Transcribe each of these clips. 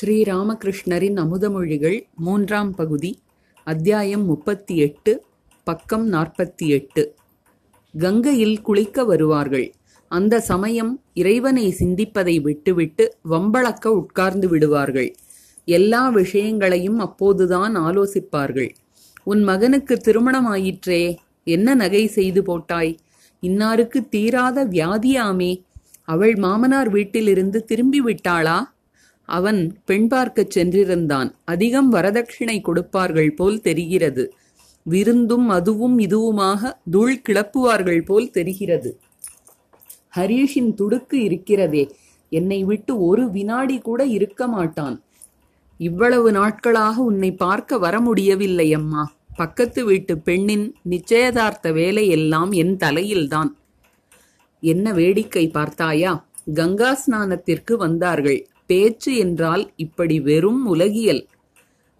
ஸ்ரீராமகிருஷ்ணரின் அமுதமொழிகள் மூன்றாம் பகுதி அத்தியாயம் முப்பத்தி எட்டு பக்கம் நாற்பத்தி எட்டு கங்கையில் குளிக்க வருவார்கள். அந்த சமயம் இறைவனை சிந்திப்பதை விட்டுவிட்டு வம்பளக்க உட்கார்ந்து விடுவார்கள். எல்லா விஷயங்களையும் அப்போதுதான் ஆலோசிப்பார்கள். உன் மகனுக்கு திருமணமாயிற்றே என்ன நகை செய்து போட்டாய்? இன்னாருக்கு தீராத வியாதியாமே. அவள் மாமனார் வீட்டிலிருந்து திரும்பி விட்டாளா? அவன் பெண் பார்க்கச் சென்றிருந்தான். அதிகம் வரதட்சிணை கொடுப்பார்கள் போல் தெரிகிறது. விருந்தும் அதுவும் இதுவுமாக தூள் கிளப்புவார்கள் போல் தெரிகிறது. ஹரீஷின் துடுக்கு இருக்கிறதே. என்னை விட்டு ஒரு வினாடி கூட இருக்க மாட்டான். இவ்வளவு நாட்களாக உன்னை பார்க்க வர முடியவில்லை அம்மா. பக்கத்து வீட்டு பெண்ணின் நிச்சயதார்த்த வேலை எல்லாம் என் தலையில்தான். என்ன வேடிக்கை பார்த்தாயா? கங்கா ஸ்நானத்திற்கு வந்தார்கள். பேச்சு என்றால் இப்படி வெறும் உலகியல்.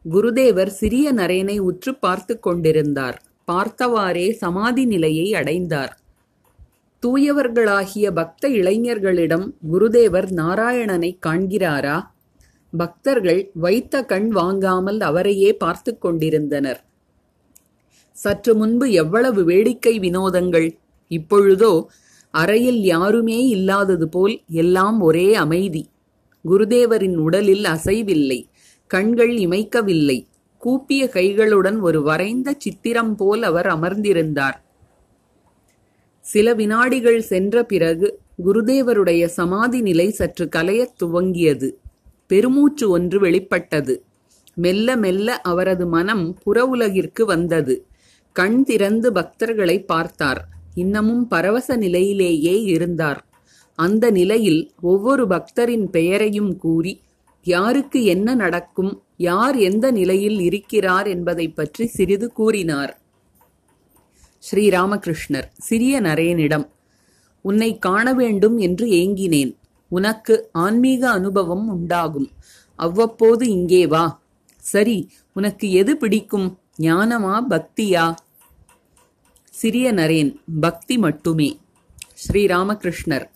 குருதேவர் சிறிய நரேனை உற்று பார்த்து கொண்டிருந்தார். பார்த்தவாறே சமாதி நிலையை அடைந்தார். தூயவர்களாகிய பக்த இளைஞர்களிடம் குருதேவர் நாராயணனை காண்கிறாரா? பக்தர்கள் வைத்த கண் வாங்காமல் அவரையே பார்த்து கொண்டிருந்தனர். சற்று முன்பு எவ்வளவு வேடிக்கை வினோதங்கள். இப்பொழுதோ அறையில் யாருமே இல்லாதது போல் எல்லாம் ஒரே அமைதி. குருதேவரின் உடலில் அசைவில்லை கண்கள் இமைக்கவில்லை. கூப்பிய கைகளுடன் ஒரு வரைந்த சித்திரம் போல் அவர் அமர்ந்திருந்தார். சில வினாடிகள் சென்ற பிறகு குருதேவருடைய சமாதி நிலை சற்று கலையத் துவங்கியது. பெருமூச்சு ஒன்று வெளிப்பட்டது. மெல்ல மெல்ல அவரது மனம் புற உலகிற்கு வந்தது. கண் திறந்து பக்தர்களை பார்த்தார். இன்னமும் பரவச நிலையிலேயே இருந்தார். அந்த நிலையில் ஒவ்வொரு பக்தரின் பெயரையும் கூறி யாருக்கு என்ன நடக்கும் யார் எந்த நிலையில் இருக்கிறார் என்பதை பற்றி சிறிது கூறினார். ஸ்ரீராமகிருஷ்ணர் சிறிய நரேனிடம் உன்னை காண வேண்டும் என்று ஏங்கினேன். உனக்கு ஆன்மீக அனுபவம் உண்டாகும். அவ்வப்போது இங்கே வா. சரி உனக்கு எது பிடிக்கும்? ஞானமா பக்தியா? சிறிய நரேன் பக்தி மட்டுமே. ஸ்ரீராமகிருஷ்ணர்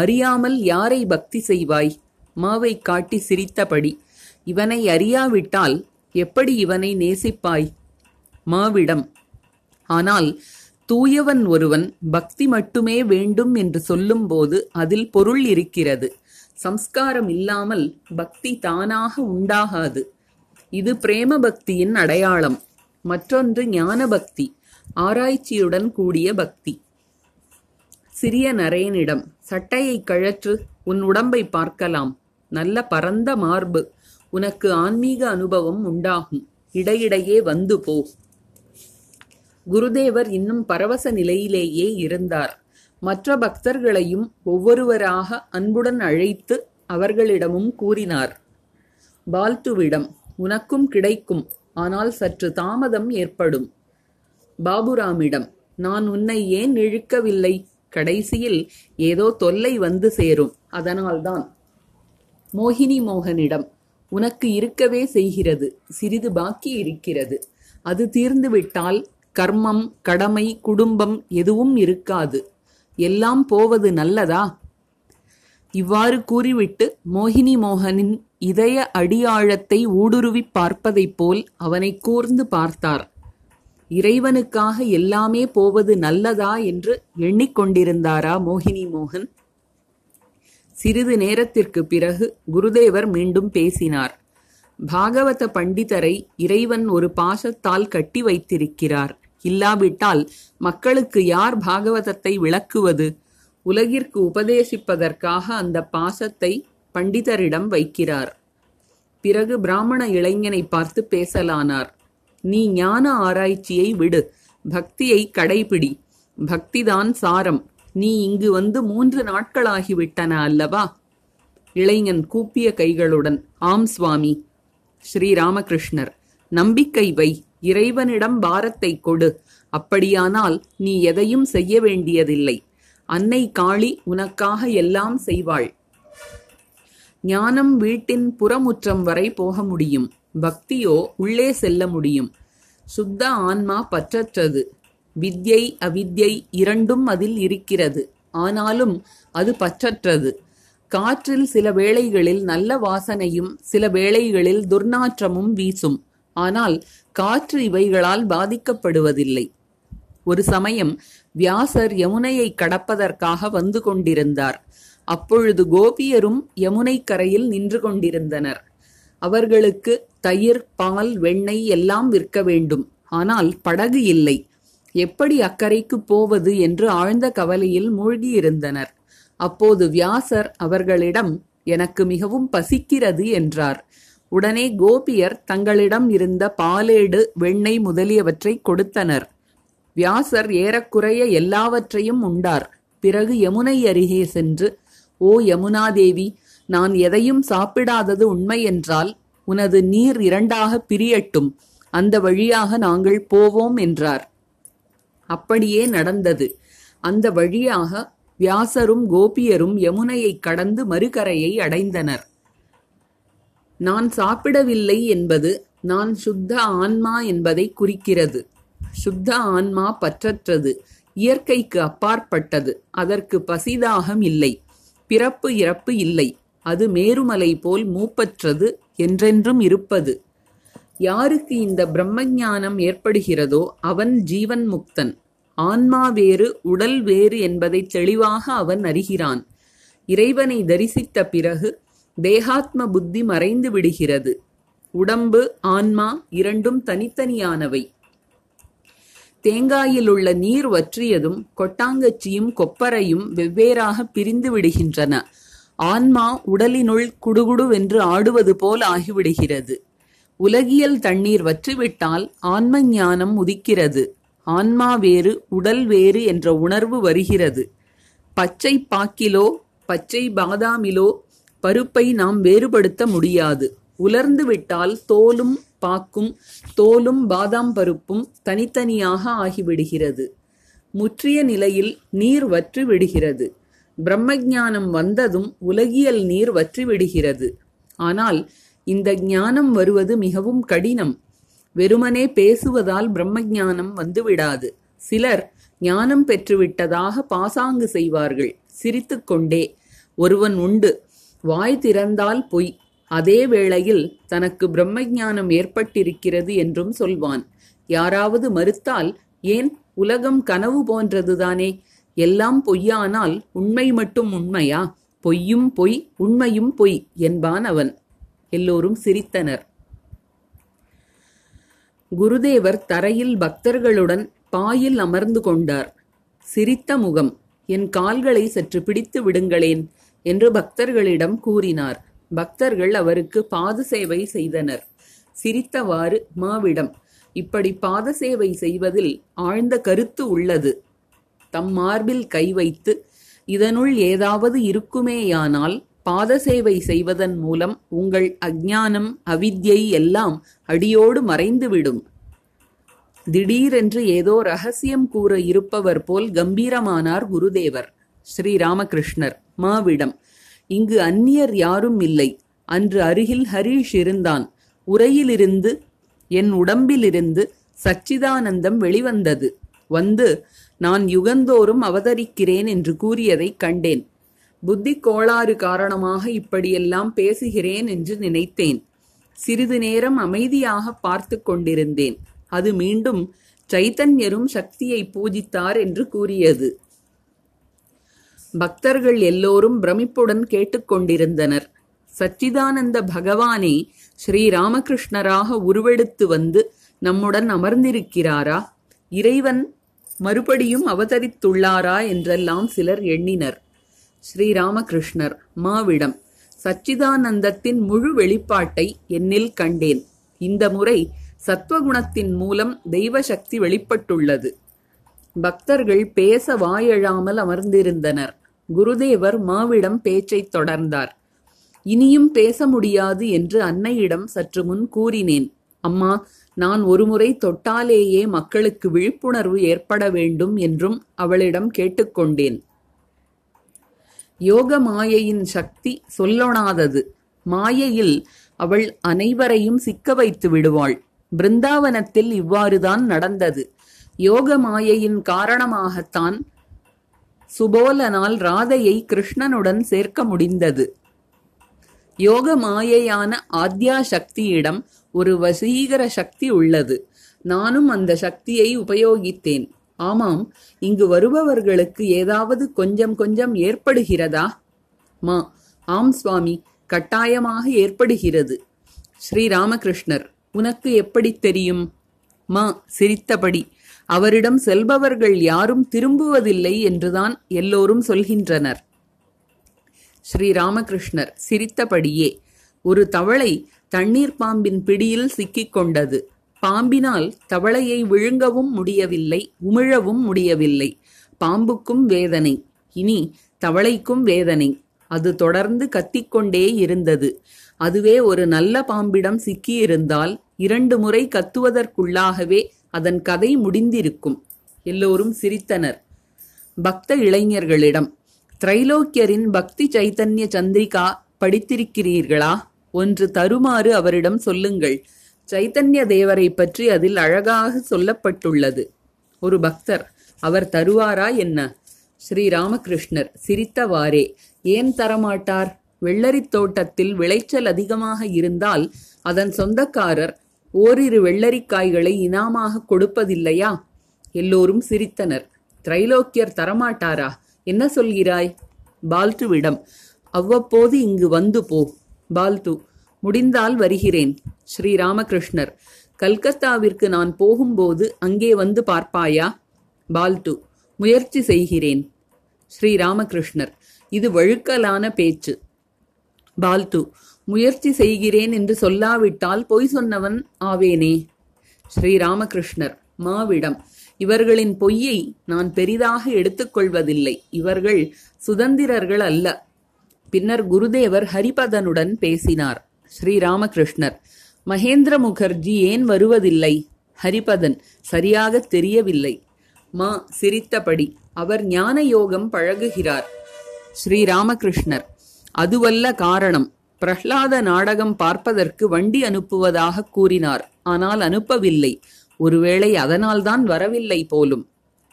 அறியாமல் யாரை பக்தி செய்வாய்? மாவை காட்டி சிரித்தபடி இவனை அறியாவிட்டால் எப்படி இவனை நேசிப்பாய்? மாவிடம். ஆனால் தூயவன் ஒருவன் பக்தி மட்டுமே வேண்டும் என்று சொல்லும்போது அதில் பொருள் இருக்கிறது. சம்ஸ்காரம் இல்லாமல் பக்தி தானாக உண்டாகாது. இது பிரேம பக்தியின் அடையாளம். மற்றொன்று ஞான பக்தி ஆராய்ச்சியுடன் கூடிய பக்தி. சிறிய நரேனிடம் சட்டையை கழற்று உன் உடம்பை பார்க்கலாம். நல்ல பரந்த மார்பு. உனக்கு ஆன்மீக அனுபவம் உண்டாகும். இடையிடையே வந்து போ. குருதேவர் இன்னும் பரவச நிலையிலேயே இருந்தார். மற்ற பக்தர்களையும் ஒவ்வொருவராக அன்புடன் அழைத்து அவர்களிடமும் கூறினார். பால்துவிடம் உனக்கும் கிடைக்கும். ஆனால் சற்று தாமதம் ஏற்படும். பாபுராமிடம் நான் உன்னை ஏன் இழுக்கவில்லை? கடைசியில் ஏதோ தொல்லை வந்து சேரும். அதனால்தான் மோகினி மோகனிடம் உனக்கு இருக்கவே செய்கிறது சிறிது பாக்கி இருக்கிறது. அது தீர்ந்துவிட்டால் கர்மம் கடமை குடும்பம் எதுவும் இருக்காது. எல்லாம் போவது நல்லதா? இவ்வாறு கூறிவிட்டு மோகினி மோகனின் இதய அடியாழத்தை ஊடுருவிப் பார்ப்பதைப் போல் அவனை கூர்ந்து பார்த்தார். இறைவனுக்காக எல்லாமே போவது நல்லதா என்று எண்ணிக்கொண்டிருந்தாரா மோகினி மோகன்? சிறிது நேரத்திற்கு பிறகு குருதேவர் மீண்டும் பேசினார். பாகவத பண்டிதரை இறைவன் ஒரு பாசத்தால் கட்டி வைத்திருக்கிறார். இல்லாவிட்டால் மக்களுக்கு யார் பாகவதத்தை விளக்குவது? உலகிற்கு உபதேசிப்பதற்காக அந்த பாசத்தை பண்டிதரிடம் வைக்கிறார். பிறகு பிராமண இளைஞனை பார்த்து பேசலானார். நீ ஞான ஆராய்ச்சியை விடு. பக்தியை கடைபிடி. பக்திதான் சாரம். நீ இங்கு வந்து மூன்று நாட்களாகிவிட்டன அல்லவா? இளைஞன் கூப்பிய கைகளுடன் ஆம் சுவாமி. ஸ்ரீராமகிருஷ்ணர் நம்பிக்கை வை. இறைவனிடம் பாரத்தை கொடு. அப்படியானால் நீ எதையும் செய்ய வேண்டியதில்லை. அன்னை காளி உனக்காக எல்லாம் செய்வாள். ஞானம் வீட்டின் புறமுற்றம் வரை போக முடியும். பக்தியோ உள்ளே செல்ல முடியும். சுத்த ஆன்மா பற்றற்றது. வித்யை அவித்யை இரண்டும் அதில் இருக்கிறது. ஆனாலும் அது பற்றற்றது. காற்றில் சில வேளைகளில் நல்ல வாசனையும் சில வேளைகளில் துர்நாற்றமும் வீசும். ஆனால் காற்று இவைகளால் பாதிக்கப்படுவதில்லை. ஒரு சமயம் வியாசர் யமுனையை கடப்பதற்காக வந்து கொண்டிருந்தார். அப்பொழுது கோபியரும் யமுனை கரையில் நின்று கொண்டிருந்தனர். அவர்களுக்கு தயிர் பால் வெண்ணெய் எல்லாம் விற்க வேண்டும். ஆனால் படகு இல்லை. எப்படி அக்கறைக்கு போவது என்று ஆழ்ந்த கவலையில் மூழ்கியிருந்தனர். அப்போது வியாசர் அவர்களிடம் எனக்கு மிகவும் பசிக்கிறது என்றார். உடனே கோபியர் தங்களிடம் இருந்த பாலேடு வெண்ணெய் முதலியவற்றை கொடுத்தனர். வியாசர் ஏறக்குறைய எல்லாவற்றையும் உண்டார். பிறகு யமுனை அருகே சென்று ஓ யமுனாதேவி நான் எதையும் சாப்பிடாதது உண்மை என்றால் உனது நீர் இரண்டாக பிரியட்டும் அந்த வழியாக நாங்கள் போவோம் என்றார். அப்படியே நடந்தது. அந்த வழியாக வியாசரும் கோபியரும் யமுனையை கடந்து மறுகரையை அடைந்தனர். நான் சாப்பிடவில்லை என்பது நான் சுத்த ஆன்மா என்பதை குறிக்கிறது. சுத்த ஆன்மா பற்றற்றது இயற்கைக்கு அப்பாற்பட்டது அதற்கு பசிதாகம் இல்லை பிறப்பு இறப்பு இல்லை. அது மேருமலை போல் மூப்பற்றது என்றென்றும் இருப்பது. யாருக்கு இந்த பிரம்மஞானம் ஏற்படுகிறதோ அவன் ஜீவன் முக்தன். ஆன்மா வேறு உடல் வேறு என்பதை தெளிவாக அவன் அறிகிறான். இறைவனை தரிசித்த பிறகு தேகாத்ம புத்தி மறைந்து விடுகிறது. உடம்பு ஆன்மா இரண்டும் தனித்தனியானவை. தேங்காயில் உள்ள நீர் வற்றியதும் கொட்டாங்கச்சியும் கொப்பரையும் வெவ்வேறாக பிரிந்து விடுகின்றன. ஆன்மா உடலினுள் குடுகுடுவென்று ஆடுவது போல் ஆகிவிடுகிறது. உலகியல் தண்ணீர் வற்றிவிட்டால் ஆன்ம ஞானம் உதிக்கிறது. ஆன்மா வேறு உடல் வேறு என்ற உணர்வு வருகிறது. பச்சை பாக்கிலோ பச்சை பாதாமிலோ பருப்பை நாம் வேறுபடுத்த முடியாது. உலர்ந்து விட்டால் தோலும் பாக்கும் தோலும் பாதாம் பருப்பும் தனித்தனியாக ஆகிவிடுகிறது. முற்றிய நிலையில் நீர் வற்றி விடுகிறது பிரம்மஞானம் வந்ததும் உலகியல் நீர் வற்றி விடுகிறது ஆனால் இந்த ஞானம் வருவது மிகவும் கடினம். வெறுமனே பேசுவதால் பிரம்மஞானம் வந்துவிடாது. சிலர் ஞானம் பெற்றுவிட்டதாக பாசாங்கு செய்வார்கள். சிரித்துக்கொண்டே ஒருவன் உண்டு. வாய் திறந்தால் பொய். அதே வேளையில் தனக்கு பிரம்மஞானம் ஏற்பட்டிருக்கிறது என்றும் சொல்வான். யாராவது மறுத்தால் ஏன்? உலகம் கனவு போன்றதுதானே. எல்லாம் பொய்யானால் உண்மை மட்டும் உண்மையா? பொய்யும் பொய் உண்மையும் பொய் என்பான் அவன். எல்லோரும் சிரித்தனர். குருதேவர் தரையில் பக்தர்களுடன் பாயில் அமர்ந்து கொண்டார். சிரித்த முகம் என் கால்களை சற்று பிடித்து விடுங்களேன் என்று பக்தர்களிடம் கூறினார். பக்தர்கள் அவருக்கு பாத சேவை செய்தனர். சிரித்தவாறு மாவிடம் இப்படி பாத சேவை செய்வதில் ஆழ்ந்த கருத்து உள்ளது. தம் மார்பில் கை வைத்து இதனுள் ஏதாவது இருக்குமேயானால் பாதசேவை செய்வதன் மூலம் உங்கள் அஜானம் அவித்யை எல்லாம் அடியோடு மறைந்துவிடும். திடீரென்று ஏதோ ரகசியம் கூற இருப்பவர் போல் கம்பீரமானார் குருதேவர் ஸ்ரீ ராமகிருஷ்ணர் மாவிடம். இங்கு அந்நியர் யாரும் இல்லை. அன்று அருகில் ஹரீஷ் இருந்தான். உரையிலிருந்து என் உடம்பிலிருந்து சச்சிதானந்தம் வெளிவந்தது. வந்து நான் யுகந்தோறும் அவதரிக்கிறேன் என்று கூறியதைக் கண்டேன். புத்தி கோளாறு காரணமாக இப்படியெல்லாம் பேசுகிறேன் என்று நினைத்தேன். சிறிது நேரம் அமைதியாக பார்த்து கொண்டிருந்தேன். அது மீண்டும் சைத்தன்யரும் சக்தியை பூஜித்தார் என்று கூறியது. பக்தர்கள் எல்லோரும் பிரமிப்புடன் கேட்டுக்கொண்டிருந்தனர் சச்சிதானந்த பகவானே ஸ்ரீ ராமகிருஷ்ணராக உருவெடுத்து வந்து நம்முடன் அமர்ந்திருக்கிறாரா? இறைவன் மறுபடியும் அவதரித்துள்ளாரா என்றெல்லாம் சிலர் எண்ணினர். ஸ்ரீராமகிருஷ்ணர் மாவிடம் சச்சிதானந்தத்தின் முழு வெளிப்பாட்டை என்னில் கண்டேன். இந்த முறை சத்வகுணத்தின் மூலம் தெய்வ சக்தி வெளிப்பட்டுள்ளது. பக்தர்கள் பேச வாயெழாமல் அமர்ந்திருந்தனர். குருதேவர் மாவிடம் பேச்சை தொடர்ந்தார். இனியும் பேச முடியாது என்று அன்னையிடம் சற்று முன் கூறினேன். அம்மா நான் ஒருமுறை தொட்டாலேயே மக்களுக்கு விழிப்புணர்வு ஏற்பட வேண்டும் என்றும் அவளிடம் கேட்டுக்கொண்டேன். யோக மாயையின் சக்தி சொல்லொணாதது. மாயையில் அவள் அனைவரையும் சிக்க வைத்து விடுவாள். பிருந்தாவனத்தில் இவ்வாறுதான் நடந்தது. யோக மாயையின் காரணமாகத்தான் சுபோலனால் ராதையை கிருஷ்ணனுடன் சேர்க்க முடிந்தது. யோக மாயையான ஆத்யா சக்தியிடம் ஒரு வசீகர சக்தி உள்ளது. நானும் அந்த சக்தியை உபயோகித்தேன். ஆமாம் இங்கு வருபவர்களுக்கு ஏதாவது கொஞ்சம் கொஞ்சம் ஏற்படுகிறதா? மா ஆம் சுவாமி கட்டாயமாக ஏற்படுகிறது. ஸ்ரீராமகிருஷ்ணர் உனக்கு எப்படி தெரியும்? மா சிரித்தபடி அவரிடம் செல்பவர்கள் யாரும் திரும்புவதில்லை என்றுதான் எல்லோரும் சொல்கின்றனர். ஸ்ரீராமகிருஷ்ணர் சிரித்தபடியே ஒரு தவளை தண்ணீர் பாம்பின் பிடியில் சிக்கிக் கொண்டது பாம்பினால் தவளையை விழுங்கவும் முடியவில்லை உமிழவும் முடியவில்லை. பாம்புக்கும் வேதனை இனி தவளைக்கும் வேதனை. அது தொடர்ந்து கத்திக்கொண்டே இருந்தது. அதுவே ஒரு நல்ல பாம்பிடம் சிக்கியிருந்தால் இரண்டு முறை கத்துவதற்குள்ளாகவே அதன் கதை முடிந்திருக்கும். எல்லோரும் சிரித்தனர். பக்த இளைஞர்களிடம் திரைலோக்கியரின் பக்தி சைத்தன்ய சந்திரிகா படித்திருக்கிறீர்களா? ஒன்று தருமாறு அவரிடம் சொல்லுங்கள். சைத்தன்ய தேவரை பற்றி அதில் அழகாக சொல்லப்பட்டுள்ளது. ஒரு பக்தர் அவர் தருவாரா என்ன? ஸ்ரீராமகிருஷ்ணர் சிரித்தவாறே ஏன் தரமாட்டார்? வெள்ளரித் தோட்டத்தில் விளைச்சல் அதிகமாக இருந்தால் அதன் சொந்தக்காரர் ஓரிரு வெள்ளரிக்காய்களை இனாமாக கொடுப்பதில்லையா? எல்லோரும் சிரித்தனர். திரைலோக்கியர் தரமாட்டாரா? என்ன சொல்கிறாய்? பால்துவிடம். அவ்வப்போது இங்கு வந்து போ. பால்து முடிந்தால் வருகிறேன். ஸ்ரீராமகிருஷ்ணர் கல்கத்தாவிற்கு நான் போகும்போது அங்கே வந்து பார்ப்பாயா? பால்து முயற்சி செய்கிறேன். ஸ்ரீராமகிருஷ்ணர் இது வழுக்கலான பேச்சு. பால்து முயற்சி செய்கிறேன் என்று சொல்லாவிட்டால் பொய் சொன்னவன் ஆவேனே. ஸ்ரீராமகிருஷ்ணர் மாவிடம் இவர்களின் பொய்யை நான் பெரிதாக எடுத்துக்கொள்வதில்லை. இவர்கள் சுதந்திரர்கள் அல்ல. பின்னர் குருதேவர் ஹரிபதனுடன் பேசினார். ஸ்ரீராமகிருஷ்ணர் மகேந்திர முகர்ஜி ஏன் வருவதில்லை? ஹரிபதன் சரியாக தெரியவில்லை. மா சிரித்தபடி அவர் ஞான யோகம் பழகுகிறார். ஸ்ரீராமகிருஷ்ணர் அதுவல்ல காரணம். பிரஹ்லாத நாடகம் பார்ப்பதற்கு வண்டி அனுப்புவதாக கூறினார். ஆனால் அனுப்பவில்லை. ஒருவேளை அதனால்தான் வரவில்லை போலும்.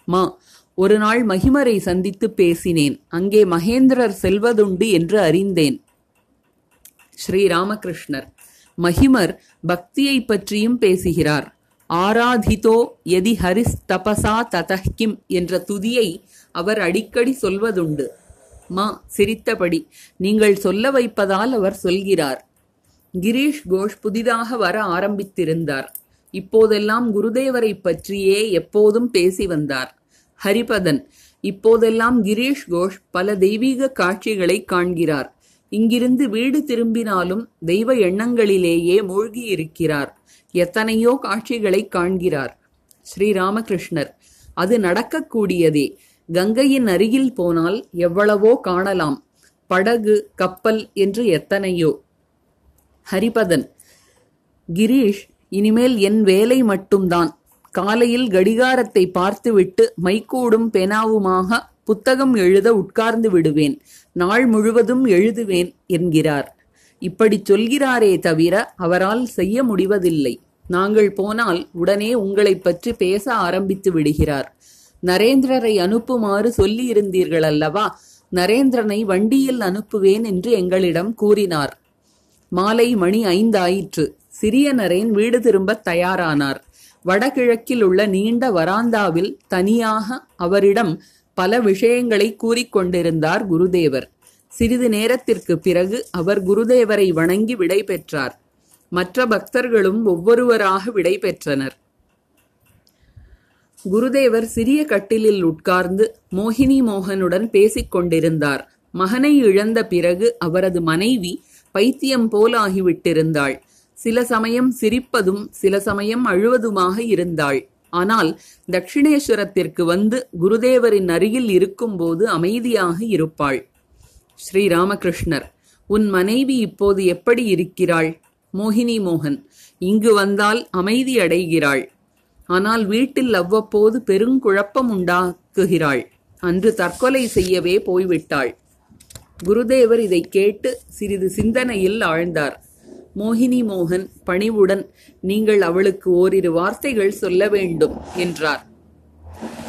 மா ஒரு நாள் மகிமரை சந்தித்து பேசினேன். அங்கே மகேந்திரர் செல்வதுண்டு என்று அறிந்தேன். ஸ்ரீராமகிருஷ்ணர் மகிமர் பக்தியை பற்றியும் பேசுகிறார். ஆராதிதோ எதி ஹரிஸ் தபசா ததஹ்கிம் என்ற துதியை அவர் அடிக்கடி சொல்வதுண்டு. மா சிரித்தபடி நீங்கள் சொல்ல வைப்பதால் அவர் சொல்கிறார். கிரீஷ் கோஷ் புதிதாக வர ஆரம்பித்திருந்தார். இப்போதெல்லாம் குருதேவரை பற்றியே எப்போதும் பேசி வந்தார். ஹரிபதன் இப்போதெல்லாம் கிரீஷ் கோஷ் பல தெய்வீக காட்சிகளை காண்கிறார். இங்கிருந்து வீடு திரும்பினாலும் தெய்வ எண்ணங்களிலேயே மூழ்கி இருக்கிறார் எத்தனையோ காட்சிகளை காண்கிறார். ஸ்ரீராமகிருஷ்ணர் அது நடக்கக்கூடியதே. கங்கையின் அருகில் போனால் எவ்வளவோ காணலாம். படகு கப்பல் என்று எத்தனையோ. ஹரிபதன் கிரீஷ் இனிமேல் என் வேலை மட்டும்தான். காலையில் கடிகாரத்தை பார்த்துவிட்டு மைக்கூடும் பெனாவுமாக புத்தகம் எழுத உட்கார்ந்து விடுவேன். நாள் முழுவதும் எழுதுவேன் என்கிறார். இப்படி சொல்கிறாரே தவிர அவரால் செய்ய முடிவதில்லை. நாங்கள் போனால் உடனே உங்களைப் பற்றி பேச ஆரம்பித்து விடுகிறார். நரேந்திரரை அனுப்புமாறு சொல்லியிருந்தீர்கள் அல்லவா? நரேந்திரனை வண்டியில் அனுப்புவேன் என்று எங்களிடம் கூறினார். மாலை மணி ஐந்தாயிற்று. சிறிய நரேன் வீடு திரும்பத் தயாரானார். வடகிழக்கில் உள்ள நீண்ட வராந்தாவில் தனியாக அவரிடம் பல விஷயங்களை கூறிக்கொண்டிருந்தார் குருதேவர். சிறிது நேரத்திற்கு பிறகு அவர் குருதேவரை வணங்கி விடை பெற்றார். மற்ற பக்தர்களும் ஒவ்வொருவராக விடை பெற்றனர். குருதேவர் சிறிய கட்டிலில் உட்கார்ந்து மோகினி மோகனுடன் பேசிக் கொண்டிருந்தார். மகனை இழந்த பிறகு அவரது மனைவி பைத்தியம் போலாகிவிட்டிருந்தாள் சில சமயம் சிரிப்பதும் சில சமயம் அழுவதுமாக இருந்தாள். ஆனால் தட்சிணேஸ்வரத்திற்கு வந்து குருதேவரின் அருகில் இருக்கும்போது அமைதியாக இருப்பாள். ஸ்ரீராமகிருஷ்ணர் உன் மனைவி இப்போது எப்படி இருக்கிறாள்? மோகினி மோகன் இங்கு வந்தால் அமைதி அடைகிறாள். ஆனால் வீட்டில் அவ்வப்போது பெருங்குழப்பம் உண்டாக்குகிறாள். அன்று தற்கொலை செய்யவே போய்விட்டாள். குருதேவர் இதை கேட்டு சிறிது சிந்தனையில் ஆழ்ந்தார். மோகினி மோகன் பணிவுடன் நீங்கள் அவளுக்கு ஓரிரு வார்த்தைகள் சொல்ல வேண்டும் என்றார்.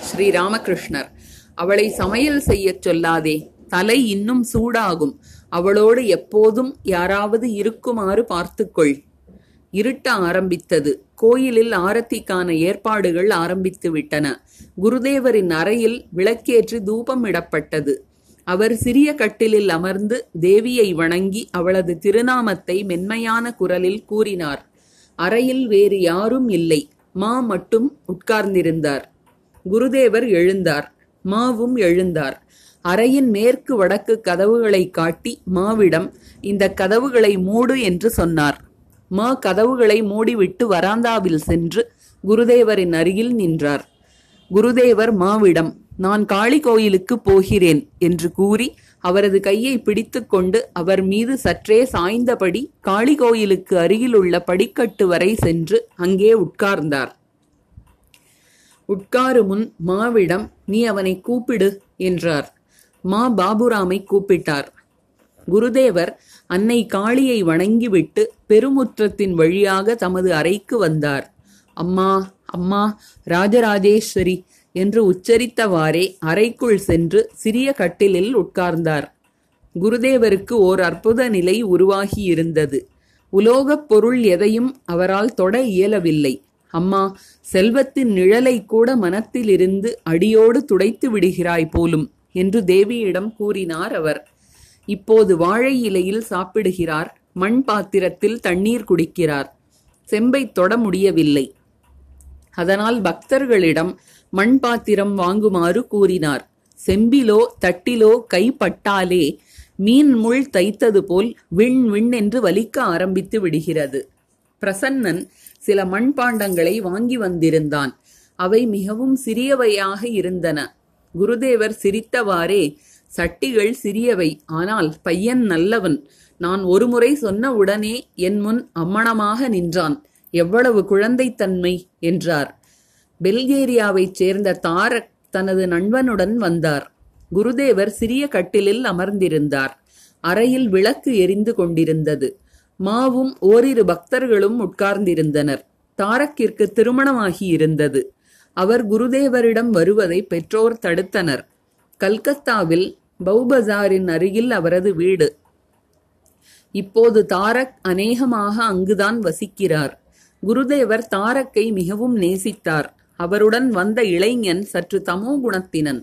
ஸ்ரீ ராமகிருஷ்ணர் அவளை சமையல் செய்யச் சொல்லாதே தலை இன்னும் சூடாகும் அவளோடு எப்போதும் யாராவது இருக்குமாறு பார்த்துக்கொள். இருட்ட ஆரம்பித்தது. கோயிலில் ஆரத்திக்கான ஏற்பாடுகள் ஆரம்பித்து விட்டன குருதேவரின் அறையில் விளக்கேற்றி தூபம் இடப்பட்டது. அவர் சிறிய கட்டிலில் அமர்ந்து தேவியை வணங்கி அவளது திருநாமத்தை மென்மையான குரலில் கூறினார். அறையில் வேறு யாரும் இல்லை. மா மட்டும் உட்கார்ந்திருந்தார். குருதேவர் எழுந்தார். மாவும் எழுந்தார். அறையின் மேற்கு வடக்கு கதவுகளை காட்டி மாவிடம் இந்த கதவுகளை மூடு என்று சொன்னார். மா கதவுகளை மூடிவிட்டு வராந்தாவில் சென்று குருதேவரின் அருகில் நின்றார். குருதேவர் மாவிடம் நான் காளி கோயிலுக்கு போகிறேன் என்று கூறி அவரது கையை பிடித்துக்கொண்டு அவர் மீது சற்றே சாய்ந்தபடி காளி கோயிலுக்கு அருகிலுள்ள படிக்கட்டு வரை சென்று அங்கே உட்கார்ந்தார். உட்காரு முன் மாவிடம் நீ அவனை கூப்பிடு என்றார். மா பாபுராமை கூப்பிட்டார். குருதேவர் அன்னை காளியை வணங்கிவிட்டு பெருமுற்றத்தின் வழியாக தமது அறைக்கு வந்தார். அம்மா அம்மா ராஜராஜேஸ்வரி என்று உச்சரித்தவாறே அறைக்குள் சென்று சிறிய கட்டிலில் உட்கார்ந்தார். குருதேவருக்கு ஓர் அற்புத நிலை உருவாகியிருந்தது. உலோகப் பொருள் எதையும் அவரால் தொட இயலவில்லை. அம்மா செல்வத்தின் நிழலை கூட மனத்திலிருந்து அடியோடு துடைத்து விடுகிறாய் போலும் என்று தேவியிடம் கூறினார் அவர். இப்போது வாழை இலையில் சாப்பிடுகிறார். மண் பாத்திரத்தில் தண்ணீர் குடிக்கிறார். செம்பை தொட முடியவில்லை. அதனால் பக்தர்களிடம் மண் பாத்திரம் வாங்குமாறு கூறினார். செம்பிலோ தட்டிலோ கைப்பட்டாலே மீன் முள் தைத்தது போல் விண் விண் என்று வலிக்க ஆரம்பித்து விடுகிறது. பிரசன்னன் சில மண்பாண்டங்களை வாங்கி வந்திருந்தான். அவை மிகவும் சிறியவையாக இருந்தன. குருதேவர் சிரித்தவாறே சட்டிகள் சிறியவை ஆனால் பையன் நல்லவன். நான் ஒருமுறை சொன்ன உடனே என் முன் அம்மணமாக நின்றான். எவ்வளவு குழந்தைத்தன்மை என்றார். பெல்கேரியாவைச் சேர்ந்த தாரக் தனது நண்பனுடன் வந்தார். குருதேவர் சிறிய கட்டிலில் அமர்ந்திருந்தார். அறையில் விளக்கு எரிந்து கொண்டிருந்தது. மாவும் ஓரிரு பக்தர்களும் உட்கார்ந்திருந்தனர். தாரக்கிற்கு திருமணமாகி இருந்தது. அவர் குருதேவரிடம் வருவதை பெற்றோர் தடுத்தனர். கல்கத்தாவில் பௌபசாரின் அருகில் அவரது வீடு. இப்போது தாரக் அநேகமாக அங்குதான் வசிக்கிறார். குருதேவர் தாரக்கை மிகவும் நேசித்தார். அவருடன் வந்த இளைஞன் சற்று தமோ குணத்தினன்.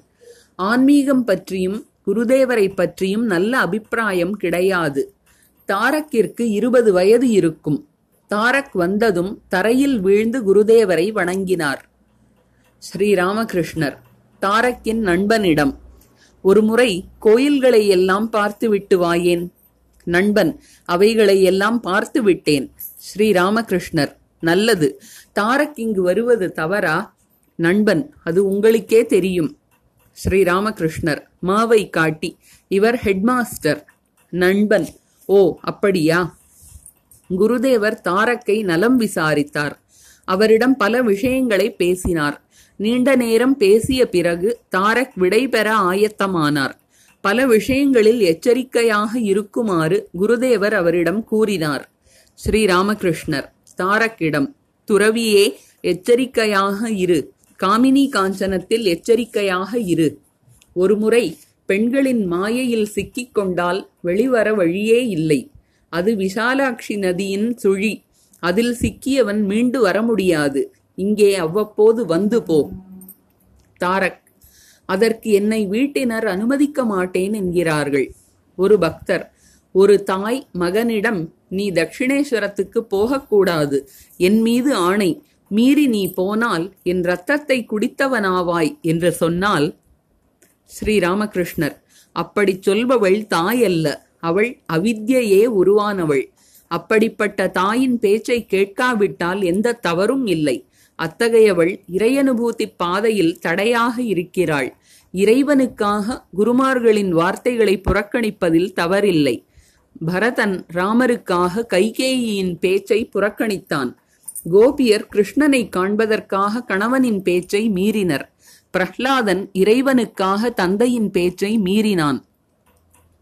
ஆன்மீகம் பற்றியும் குருதேவரை பற்றியும் நல்ல அபிப்பிராயம் கிடையாது. தாரக்கிற்கு இருபது வயது இருக்கும். தாரக் வந்ததும் தரையில் வீழ்ந்து குருதேவரை வணங்கினார். ஸ்ரீராமகிருஷ்ணர் தாரக்கின் நண்பனிடம் ஒருமுறை கோயில்களை எல்லாம் பார்த்துவிட்டு வாயேன். நண்பன் அவைகளை எல்லாம் பார்த்து விட்டேன். ஸ்ரீராமகிருஷ்ணர் நல்லது. தாரக் இங்கு வருவது தவறா? நண்பன் அது உங்களுக்கே தெரியும். ஸ்ரீராமகிருஷ்ணர் மாவை காட்டி இவர் ஹெட்மாஸ்டர். நண்பன் ஓ அப்படியா? குருதேவர் தாரக்கை நலம் விசாரித்தார். அவரிடம் பல விஷயங்களை பேசினார். நீண்ட நேரம் பேசிய பிறகு தாரக் விடைபெற ஆயத்தமானார். பல விஷயங்களில் எச்சரிக்கையாக இருக்குமாறு குருதேவர் அவரிடம் கூறினார். ஸ்ரீராமகிருஷ்ணர் தாரக்கிடம் துறவியே எச்சரிக்கையாக இரு. காமினி காஞ்சனத்தில் எச்சரிக்கையாக இரு. ஒருமுறை பெண்களின் மாயையில் சிக்கிக் கொண்டால் வெளிவர வழியே இல்லை. அது விஷாலாட்சி நதியின் சுழி. அதில் சிக்கியவன் மீண்டு வர முடியாது. இங்கே அவ்வப்போது வந்து போ. தாரக். அதற்கு என்னை வீட்டினர் அனுமதிக்க மாட்டேன் என்கிறார்கள். ஒரு பக்தர். ஒரு தாய் மகனிடம் நீ தட்சிணேஸ்வரத்துக்கு போகக்கூடாது. என் மீது ஆணை. மீறி நீ போனால் என் ரத்தத்தை குடித்தவனாவாய் என்று சொன்னால் ஸ்ரீராமகிருஷ்ணர். அப்படி சொல்பவள் தாயல்ல. அவள் அவித்யையே உருவானவள். அப்படிப்பட்ட தாயின் பேச்சை கேட்காவிட்டால் எந்த தவறும் இல்லை. அத்தகையவள் இறையனுபூதி பாதையில் தடையாக இருக்கிறாள். இறைவனுக்காக குருமார்களின் வார்த்தைகளை புறக்கணிப்பதில் தவறில்லை. பரதன் ராமருக்காக கைகேயியின் பேச்சை புறக்கணித்தான். கோபியர் கிருஷ்ணனை காண்பதற்காக கணவனின் பேச்சை மீறினர். பிரஹ்லாதன் இறைவனுக்காக தந்தையின் பேச்சை மீறினான்.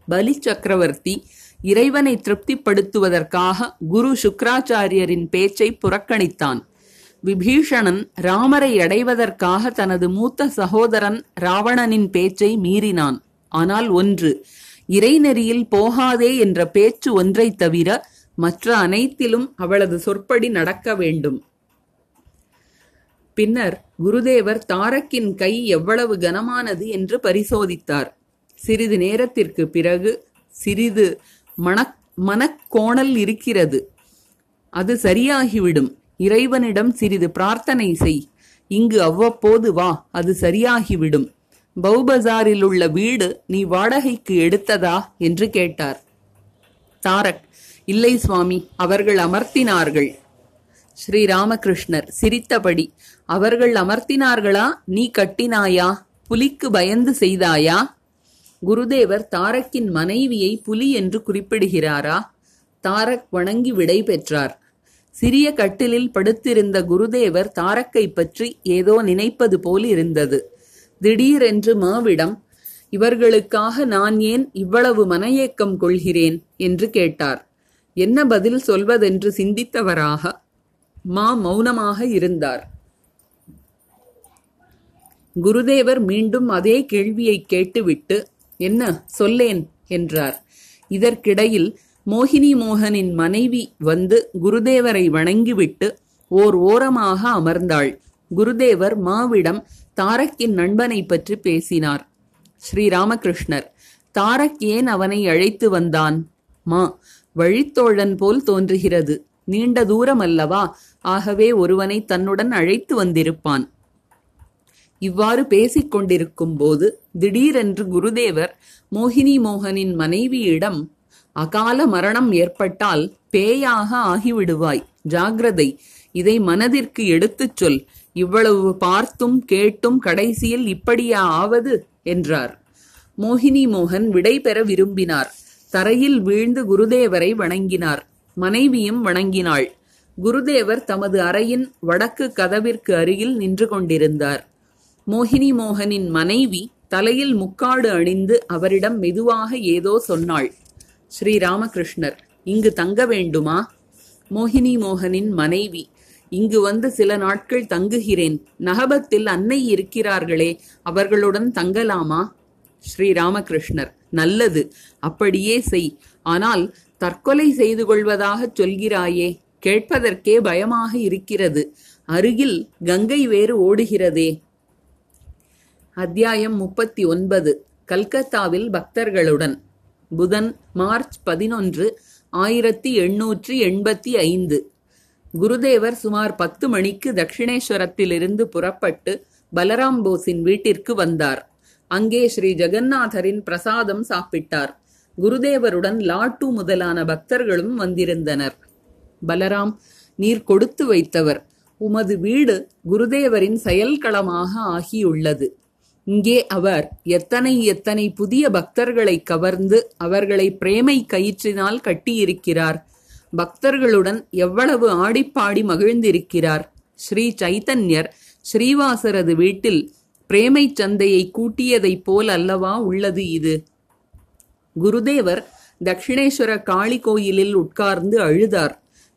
பலி சக்கரவர்த்தி இறைவனை திருப்திப்படுத்துவதற்காக குரு சுக்ராச்சாரியரின் பேச்சை புறக்கணித்தான். விபீஷணன் ராமரை அடைவதற்காக தனது மூத்த சகோதரன் ராவணனின் பேச்சை மீறினான். ஆனால் ஒன்று இறைநெறியில் போகாதே என்ற பேச்சு ஒன்றைத் தவிர மற்ற அனைத்திலும் அவளது சொற்படி நடக்க வேண்டும். பின்னர் குருதேவர் தாரக்கின் கை எவ்வளவு கனமானது என்று பரிசோதித்தார். சிறிது நேரத்திற்கு பிறகு சிறிது மனக் மனக்கோணல் இருக்கிறது. அது சரியாகிவிடும். இறைவனிடம் சிறிது பிரார்த்தனை செய். இங்கு அவ்வப்போது வா அது சரியாகிவிடும். பௌபசாரில் உள்ள வீடு நீ வாடகைக்கு எடுத்ததா? என்று கேட்டார். தாரக் இல்லை சுவாமி அவர்கள் அமர்த்தினார்கள். ஸ்ரீராமகிருஷ்ணர் சிரித்தபடி அவர்கள் அமர்த்தினார்களா? நீ கட்டினாயா? புலிக்கு பயந்து செய்தாயா? குருதேவர் தாரக்கின் மனைவியை புலி என்று குறிப்பிடுகிறாரா? தாரக் வணங்கி விடை பெற்றார். சிறிய கட்டிலில் படுத்திருந்த குருதேவர் தாரக்கை பற்றி ஏதோ நினைப்பது போல் இருந்தது திடீரென்று மாவிடம் இவர்களுக்காக நான் ஏன் இவ்வளவு மனையேக்கம் கொள்கிறேன்? என்று கேட்டார். என்ன பதில் சொல்வதென்று சிந்தித்தவராக? மா மௌனமாக இருந்தார். குருதேவர் மீண்டும் அதே கேள்வியை கேட்டுவிட்டு என்ன சொல்லேன் என்றார். இதற்கிடையில் மோகினி மோகனின் மனைவி வந்து குருதேவரை வணங்கிவிட்டு ஓர் ஓரமாக அமர்ந்தாள். குருதேவர் மாவிடம் தாரக்கின் நண்பனை பற்றி பேசினார். ஸ்ரீராமகிருஷ்ணர் தாரக் ஏன் அவனை அழைத்து வந்தான்? மா வழித்தோழன் போல் தோன்றுகிறது. நீண்ட தூரம் அல்லவா ஆகவே ஒருவனை தன்னுடன் அழைத்து வந்திருப்பான். இவ்வாறு பேசிக் கொண்டிருக்கும் போது திடீரென்று குருதேவர் மோகினி மோகனின் மனைவியிடம் அகால மரணம் ஏற்பட்டால் பேயாக ஆகிவிடுவாய். ஜாகிரதை. இதை மனதிற்கு எடுத்துச் சொல். இவ்வளவு பார்த்தும் கேட்டும் கடைசியில் இப்படியா ஆவது என்றார். மோகினி மோகன் விடை பெற விரும்பினார். தரையில் வீழ்ந்து குருதேவரை வணங்கினார். மனைவியும் வணங்கினாள். குருதேவர் தமது அறையின் வடக்கு கதவிற்கு அருகில் நின்று கொண்டிருந்தார். மோகினி மோகனின் மனைவி தலையில் முக்காடு அணிந்து அவரிடம் மெதுவாக ஏதோ சொன்னாள். ஸ்ரீராமகிருஷ்ணர் இங்கு தங்க வேண்டுமா? மோகினி மோகனின் மனைவி இங்கு வந்து சில நாட்கள் தங்குகிறேன். நகபத்தில் அன்னை இருக்கிறார்களே அவர்களுடன் தங்கலாமா? ஸ்ரீராமகிருஷ்ணர் நல்லது. அப்படியே செய். ஆனால் தற்கொலை செய்து கொள்வதாகச் சொல்கிறாயே கேட்பதற்கே பயமாக இருக்கிறது. அருகில் கங்கை வேறு ஓடுகிறதே. அத்தியாயம் முப்பத்தி ஒன்பது. கல்கத்தாவில் பக்தர்களுடன். புதன் மார்ச் பதினொன்று ஆயிரத்தி எண்ணூற்றி எண்பத்தி ஐந்து. குருதேவர் சுமார் பத்து மணிக்கு தட்சிணேஸ்வரத்திலிருந்து புறப்பட்டு பலராம் போஸின் வீட்டிற்கு வந்தார். அங்கே ஸ்ரீ ஜெகநாதரின் பிரசாதம் சாப்பிட்டார். குருதேவருடன் லாட்டு முதலான பக்தர்களும் வந்திருந்தனர். பலராம் நீர் கொடுத்து வைத்தவர். உமது வீடு குருதேவரின் செயல்களமாக ஆகியுள்ளது. இங்கே அவர் எத்தனை எத்தனை புதிய பக்தர்களை கவர்ந்து அவர்களை பிரேமை கயிற்றினால் கட்டியிருக்கிறார். பக்தர்களுடன் எவ்வளவு ஆடிப்பாடி மகிழ்ந்திருக்கிறார். ஸ்ரீ சைத்தன்யர் ஸ்ரீவாசரது வீட்டில் பிரேமை சந்தையை கூட்டியதைப் போல் அல்லவா உள்ளது இது? குருதேவர் தட்சிணேஸ்வர காளி கோயிலில் உட்கார்ந்து அழுதார்.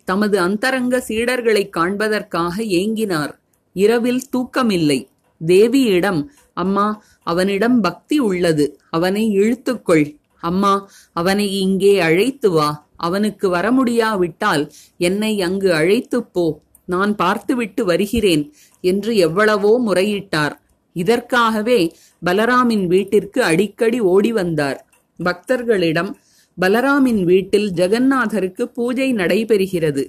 தமது அந்தரங்க சீடர்களை காண்பதற்காக ஏங்கினார். இரவில் தூக்கமில்லை. தேவியிடம் அம்மா அவனிடம் பக்தி உள்ளது. அவனை இழுத்துக்கொள். அம்மா அவனை இங்கே அழைத்து வா. அவனுக்கு வர முடியாவிட்டால் என்னை அங்கு அழைத்துப் போ. நான் பார்த்துவிட்டு வருகிறேன் என்று எவ்வளவோ முறையிட்டார். இதற்காகவே பலராமின் வீட்டிற்கு அடிக்கடி ஓடி வந்தார் பக்தர்களிடம் பலராமின் வீட்டில் ஜெகநாதருக்கு பூஜை நடைபெறுகிறது.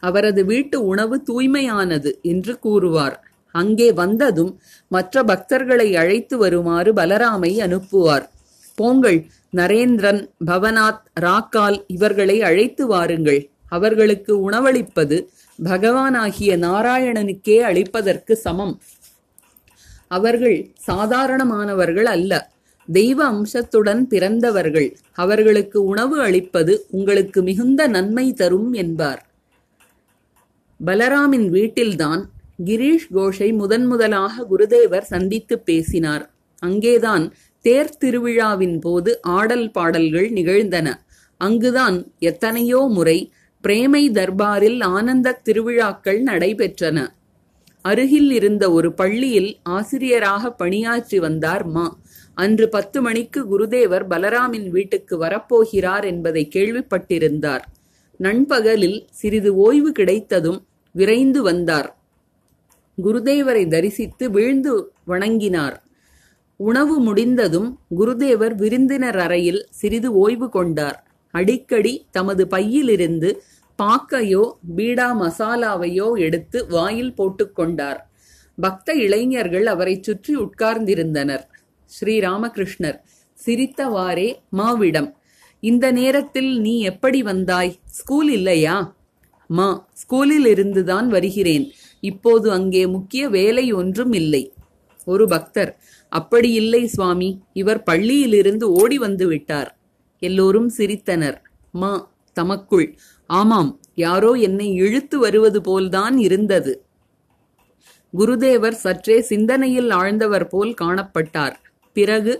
அவரது வீட்டு உணவு தூய்மையானது என்று கூறுவார். அங்கே வந்ததும் மற்ற பக்தர்களை அழைத்து வருமாறு பலராமை அனுப்புவார். போங்கள் நரேந்திரன் பவனாத் ராக்கால் இவர்களை அழைத்து வாருங்கள். அவர்களுக்கு உணவளிப்பது பகவானாகிய நாராயணனுக்கே அளிப்பதற்கு சமம். அவர்கள் சாதாரணமானவர்கள் அல்ல. தெய்வ அம்சத்துடன் பிறந்தவர்கள். அவர்களுக்கு உணவு அளிப்பது உங்களுக்கு மிகுந்த நன்மை தரும் என்பார். பலராமின் வீட்டில்தான் கிரீஷ் கோஷை முதன் முதலாக குருதேவர் சந்தித்து பேசினார். அங்கேதான் தேர் திருவிழாவின் போது ஆடல் பாடல்கள் நிகழ்ந்தன. அங்குதான் எத்தனையோ முறை பிரேமை தர்பாரில் ஆனந்த திருவிழாக்கள் நடைபெற்றன. அருகில் இருந்த ஒரு பள்ளியில் ஆசிரியராக பணியாற்றி வந்தார் மா. அன்று பத்து மணிக்கு குருதேவர் பலராமின் வீட்டுக்கு வரப்போகிறார் என்பதை கேள்விப்பட்டிருந்தார். நண்பகலில் சிறிது ஓய்வு கிடைத்ததும் விரைந்து வந்தார். குருதேவரை தரிசித்து வீழ்ந்து வணங்கினார். உணவு முடிந்ததும் குருதேவர் விருந்தினர் அறையில் சிறிது ஓய்வு கொண்டார். அடிக்கடி தமது பையிலிருந்து பாக்கையோ பீடா மசாலாவையோ எடுத்து வாயில் போட்டுக்கொண்டார் பக்த இளைஞர்கள் அவரைச் சுற்றி உட்கார்ந்திருந்தனர். ஸ்ரீராமகிருஷ்ணர் சிரித்தவாறே மாவிடம் இந்த நேரத்தில் நீ எப்படி வந்தாய்? ஸ்கூல் இல்லையா? மா ஸ்கூலில் இருந்துதான் வருகிறேன். இப்போது அங்கே முக்கிய வேலை ஒன்றும் இல்லை. ஒரு பக்தர் அப்படி இல்லை சுவாமி இவர் பள்ளியிலிருந்து ஓடி வந்து விட்டார். எல்லோரும் சிரித்தனர். மா தமக்குள் ஆமாம் யாரோ என்னை இழுத்து வருவது போல்தான் இருந்தது. குருதேவர் சற்றே சிந்தனையில் ஆழ்ந்தவர் போல் காணப்பட்டார். பிறகு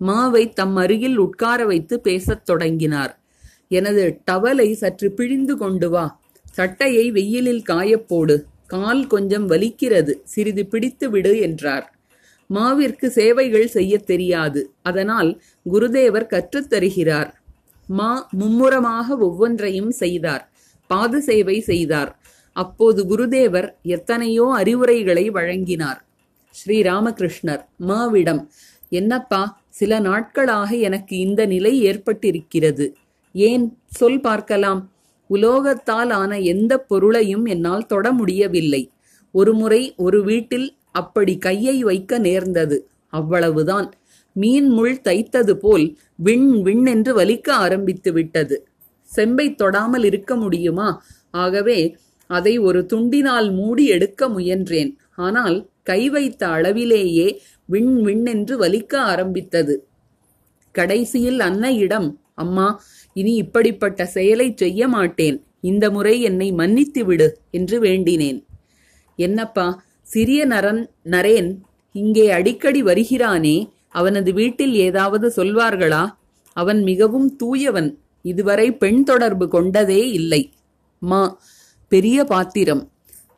மாவை தம் அருகில் உட்கார வைத்து பேசத் தொடங்கினார். எனது டவலை சற்று பிழிந்து கொண்டு வா. சட்டையை வெயிலில் காயப்போடு கால் கொஞ்சம் வலிக்கிறது. சிறிது பிடித்து விடு என்றார். மாவிற்கு சேவைகள் செய்யத் தெரியாது. அதனால் குருதேவர் கற்றுத்தருகிறார் மா மும்முரமாக ஒவ்வொன்றையும் செய்தார். பாத சேவை செய்தார். அப்போது குருதேவர் எத்தனையோ அறிவுரைகளை வழங்கினார். ஸ்ரீராமகிருஷ்ணர் மாவிடம் என்னப்பா சில நாட்களாக எனக்கு இந்த நிலை ஏற்பட்டிருக்கிறது. ஏன்? சொல் பார்க்கலாம். உலோகத்தால் ஆன எந்த பொருளையும் என்னால் தொட முடியவில்லை. ஒருமுறை ஒரு வீட்டில் அப்படி கையை வைக்க நேர்ந்தது. அவ்வளவுதான். மீன் முள் தைத்தது போல் விண் விண் என்று வலிக்க ஆரம்பித்து விட்டது. செம்பை தொடாமல் இருக்க முடியுமா? ஆகவே அதை ஒரு துண்டினால் மூடி எடுக்க முயன்றேன். ஆனால் கை வைத்த அளவிலேயே விண் விண் என்று வலிக்க ஆரம்பித்தது. கடைசியில் அன்னையிடம் அம்மா இனி இப்படிப்பட்ட செயலை செய்ய மாட்டேன் இந்த முறை என்னை மன்னித்து விடு என்று வேண்டினேன். என்னப்பா சிறிய நரன் நரேன் இங்கே அடிக்கடி வருகிறானே அவனது வீட்டில் ஏதாவது சொல்வார்களா? அவன் மிகவும் தூயவன் இதுவரை பெண் தொடர்பு கொண்டதே இல்லை. மா பெரிய பாத்திரம்.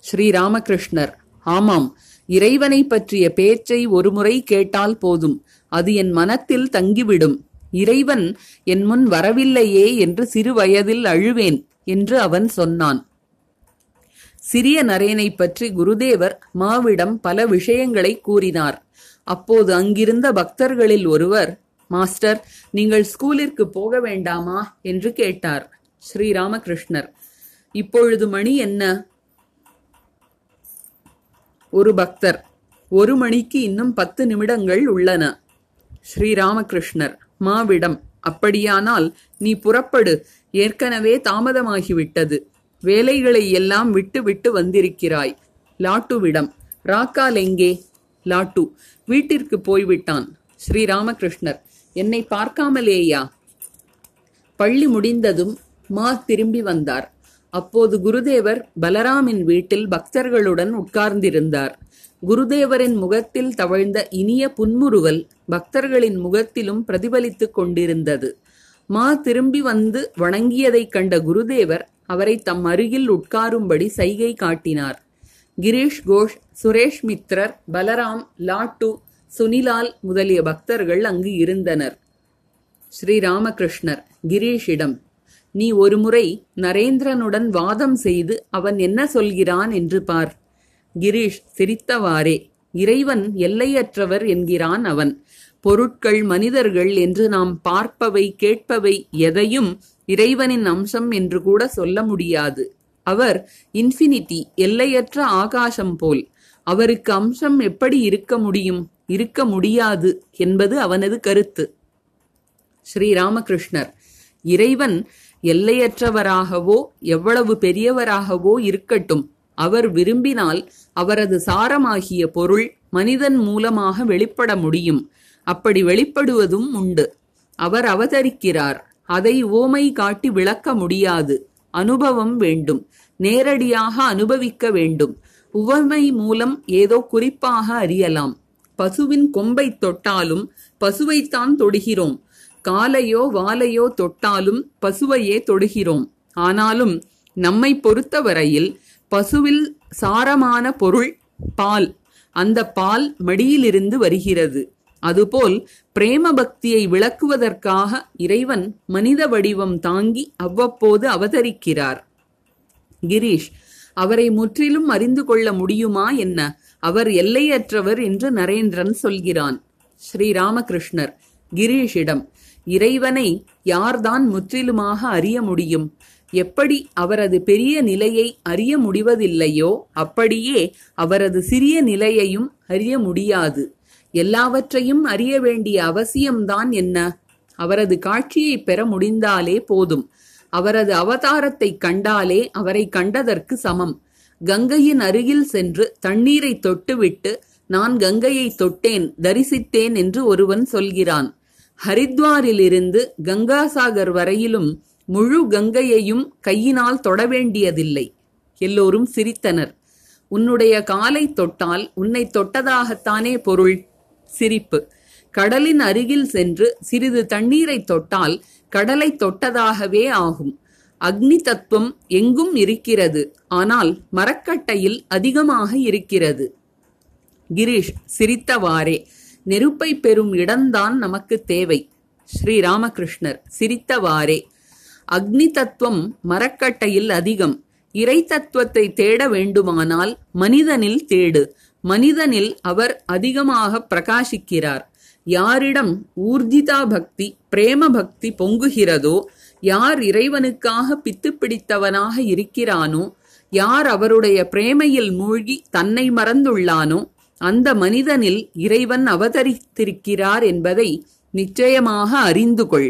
ஸ்ரீராமகிருஷ்ணர் ஆமாம் இறைவனை பற்றிய பேச்சை ஒருமுறை கேட்டால் போதும் அது என் மனத்தில் தங்கிவிடும். இறைவன் என் முன் வரவில்லையே என்று சிறு வயதில் அழுவேன் என்று அவன் சொன்னான். சிறிய நரேனை பற்றி குருதேவர் மாவிடம் பல விஷயங்களை கூறினார். அப்போது அங்கிருந்த பக்தர்களில் ஒருவர் மாஸ்டர் நீங்கள் ஸ்கூலிற்கு போக வேண்டாமா? என்று கேட்டார். ஸ்ரீராமகிருஷ்ணர். இப்பொழுது மணி என்ன? ஒரு பக்தர். ஒரு மணிக்கு இன்னும் பத்து நிமிடங்கள் உள்ளன. ஸ்ரீராமகிருஷ்ணர். மாவிடம். அப்படியானால் நீ புறப்படு. ஏற்கனவே தாமதமாகிவிட்டது. வேலைகளை எல்லாம் விட்டு விட்டு வந்திருக்கிறாய். லாட்டுவிடம். ராக்கால் எங்கே லாட்டு. வீட்டிற்கு போய்விட்டான். ஸ்ரீராமகிருஷ்ணர். என்னை பார்க்காமலேயா? பள்ளி முடிந்ததும் மா திரும்பி வந்தார். அப்போது குருதேவர் பலராமின் வீட்டில் பக்தர்களுடன் உட்கார்ந்திருந்தார். குருதேவரின் முகத்தில் தவழ்ந்த இனிய புன்முறுவல் பக்தர்களின் முகத்திலும் பிரதிபலித்துக் கொண்டிருந்தது. மா திரும்பி வந்து வணங்கியதைக் கண்ட குருதேவர் அவரை தம் அருகில் உட்காரும்படி சைகை காட்டினார். கிரீஷ் கோஷ் சுரேஷ் மித்ரர் பலராம் லாட்டு சுனிலால் முதலிய பக்தர்கள் அங்கு இருந்தனர். ஸ்ரீராமகிருஷ்ணர் கிரீஷிடம் நீ ஒருமுறை நரேந்திரனுடன் வாதம் செய்து அவன் என்ன சொல்கிறான்? என்று பார். கிரீஷ் சிரித்தவாறே இறைவன் எல்லையற்றவர் என்கிறான் அவன். பொருட்கள் மனிதர்கள் என்று நாம் பார்ப்பவை கேட்பவை எதையும் இறைவனின் அம்சம் என்று கூட சொல்ல முடியாது. அவர் இன்ஃபினிட்டி எல்லையற்ற ஆகாசம் போல். அவருக்கு அம்சம் எப்படி இருக்க முடியும்? இருக்க முடியாது என்பது அவனது கருத்து. ஸ்ரீராமகிருஷ்ணர் இறைவன் எல்லையற்றவராகவோ எவ்வளவு பெரியவராகவோ இருக்கட்டும். அவர் விரும்பினால் அவரது சாரமாகிய பொருள் மனிதன் மூலமாக வெளிப்பட முடியும். அப்படி வெளிப்படுவதும் உண்டு. அவர் அவதரிக்கிறார். அதை ஓமை காட்டி விளக்க முடியாது. அனுபவம் வேண்டும். நேரடியாக அனுபவிக்க வேண்டும். உவமை மூலம் ஏதோ குறிப்பாக அறியலாம். பசுவின் கொம்பை தொட்டாலும் பசுவைத்தான் தொடுகிறோம். காலையோ வாலையோ தொட்டாலும் பசுவையே தொடுகிறோம். ஆனாலும் நம்மை பொறுத்தவரையில் பசுவில் சாரமான பொருள் பால். அந்த பால் மடியிலிருந்து வருகிறது. அதுபோல் பிரேம பக்தியை விளக்குவதற்காக இறைவன் மனித வடிவம் தாங்கி அவ்வப்போது அவதரிக்கிறார். கிரீஷ் அவரை முற்றிலும் அறிந்து கொள்ள முடியுமா என்ன? அவர் எல்லையற்றவர் என்று நரேந்திரன் சொல்கிறான். ஸ்ரீராமகிருஷ்ணர் கிரீஷிடம் இறைவனை யார்தான் முற்றிலுமாக அறிய முடியும்? எப்படி அவரது பெரிய நிலையை அறிய முடிவதில்லையோ அப்படியே அவரது சிறிய நிலையையும் அறிய முடியாது. எல்லாவற்றையும் அறிய வேண்டிய அவசியம்தான் என்ன? அவரது காட்சியை பெற முடிந்தாலே போதும். அவரது அவதாரத்தை கண்டாலே அவரை கண்டதற்கு சமம். கங்கையின் அருகில் சென்று தண்ணீரை தொட்டுவிட்டு நான் கங்கையை தொட்டேன் தரிசித்தேன் என்று ஒருவன் சொல்கிறான். ஹரித்வாரிலிருந்து கங்காசாகர் வரையிலும் முழு கங்கையையும் கையினால் தொட வேண்டியதில்லை எல்லோரும் சிரித்தனர். உன்னுடைய காலை தொட்டால் உன்னை தொட்டதாகத்தானே பொருள்? சிரிப்பு. கடலின் அருகில் சென்று சிறிது தண்ணீரை தொட்டால் கடலை தொட்டதாகவே ஆகும். அக்னி தத்துவம் எங்கும் இருக்கிறது. ஆனால் மரக்கட்டையில் அதிகமாக இருக்கிறது. கிரீஷ் சிரித்தவாறே. நெருப்பை பெறும் இடம்தான் நமக்கு தேவை. ஸ்ரீராமகிருஷ்ணர் சிரித்தவாறே. அக்னி தத்துவம் மரக்கட்டையில் அதிகம். இறை தத்துவத்தை தேட வேண்டுமானால் மனிதனில் தேடு. மனிதனில் அவர் அதிகமாக பிரகாசிக்கிறார். யாரிடம் ஊர்ஜிதா பக்தி பிரேம பக்தி பொங்குகிறதோ யார் இறைவனுக்காக பித்து பிடித்தவனாக இருக்கிறானோ யார் அவருடைய பிரேமையில் மூழ்கி தன்னை மறந்துள்ளானோ அந்த மனிதனில் இறைவன் அவதரித்திருக்கிறார் என்பதை நிச்சயமாக அறிந்து கொள்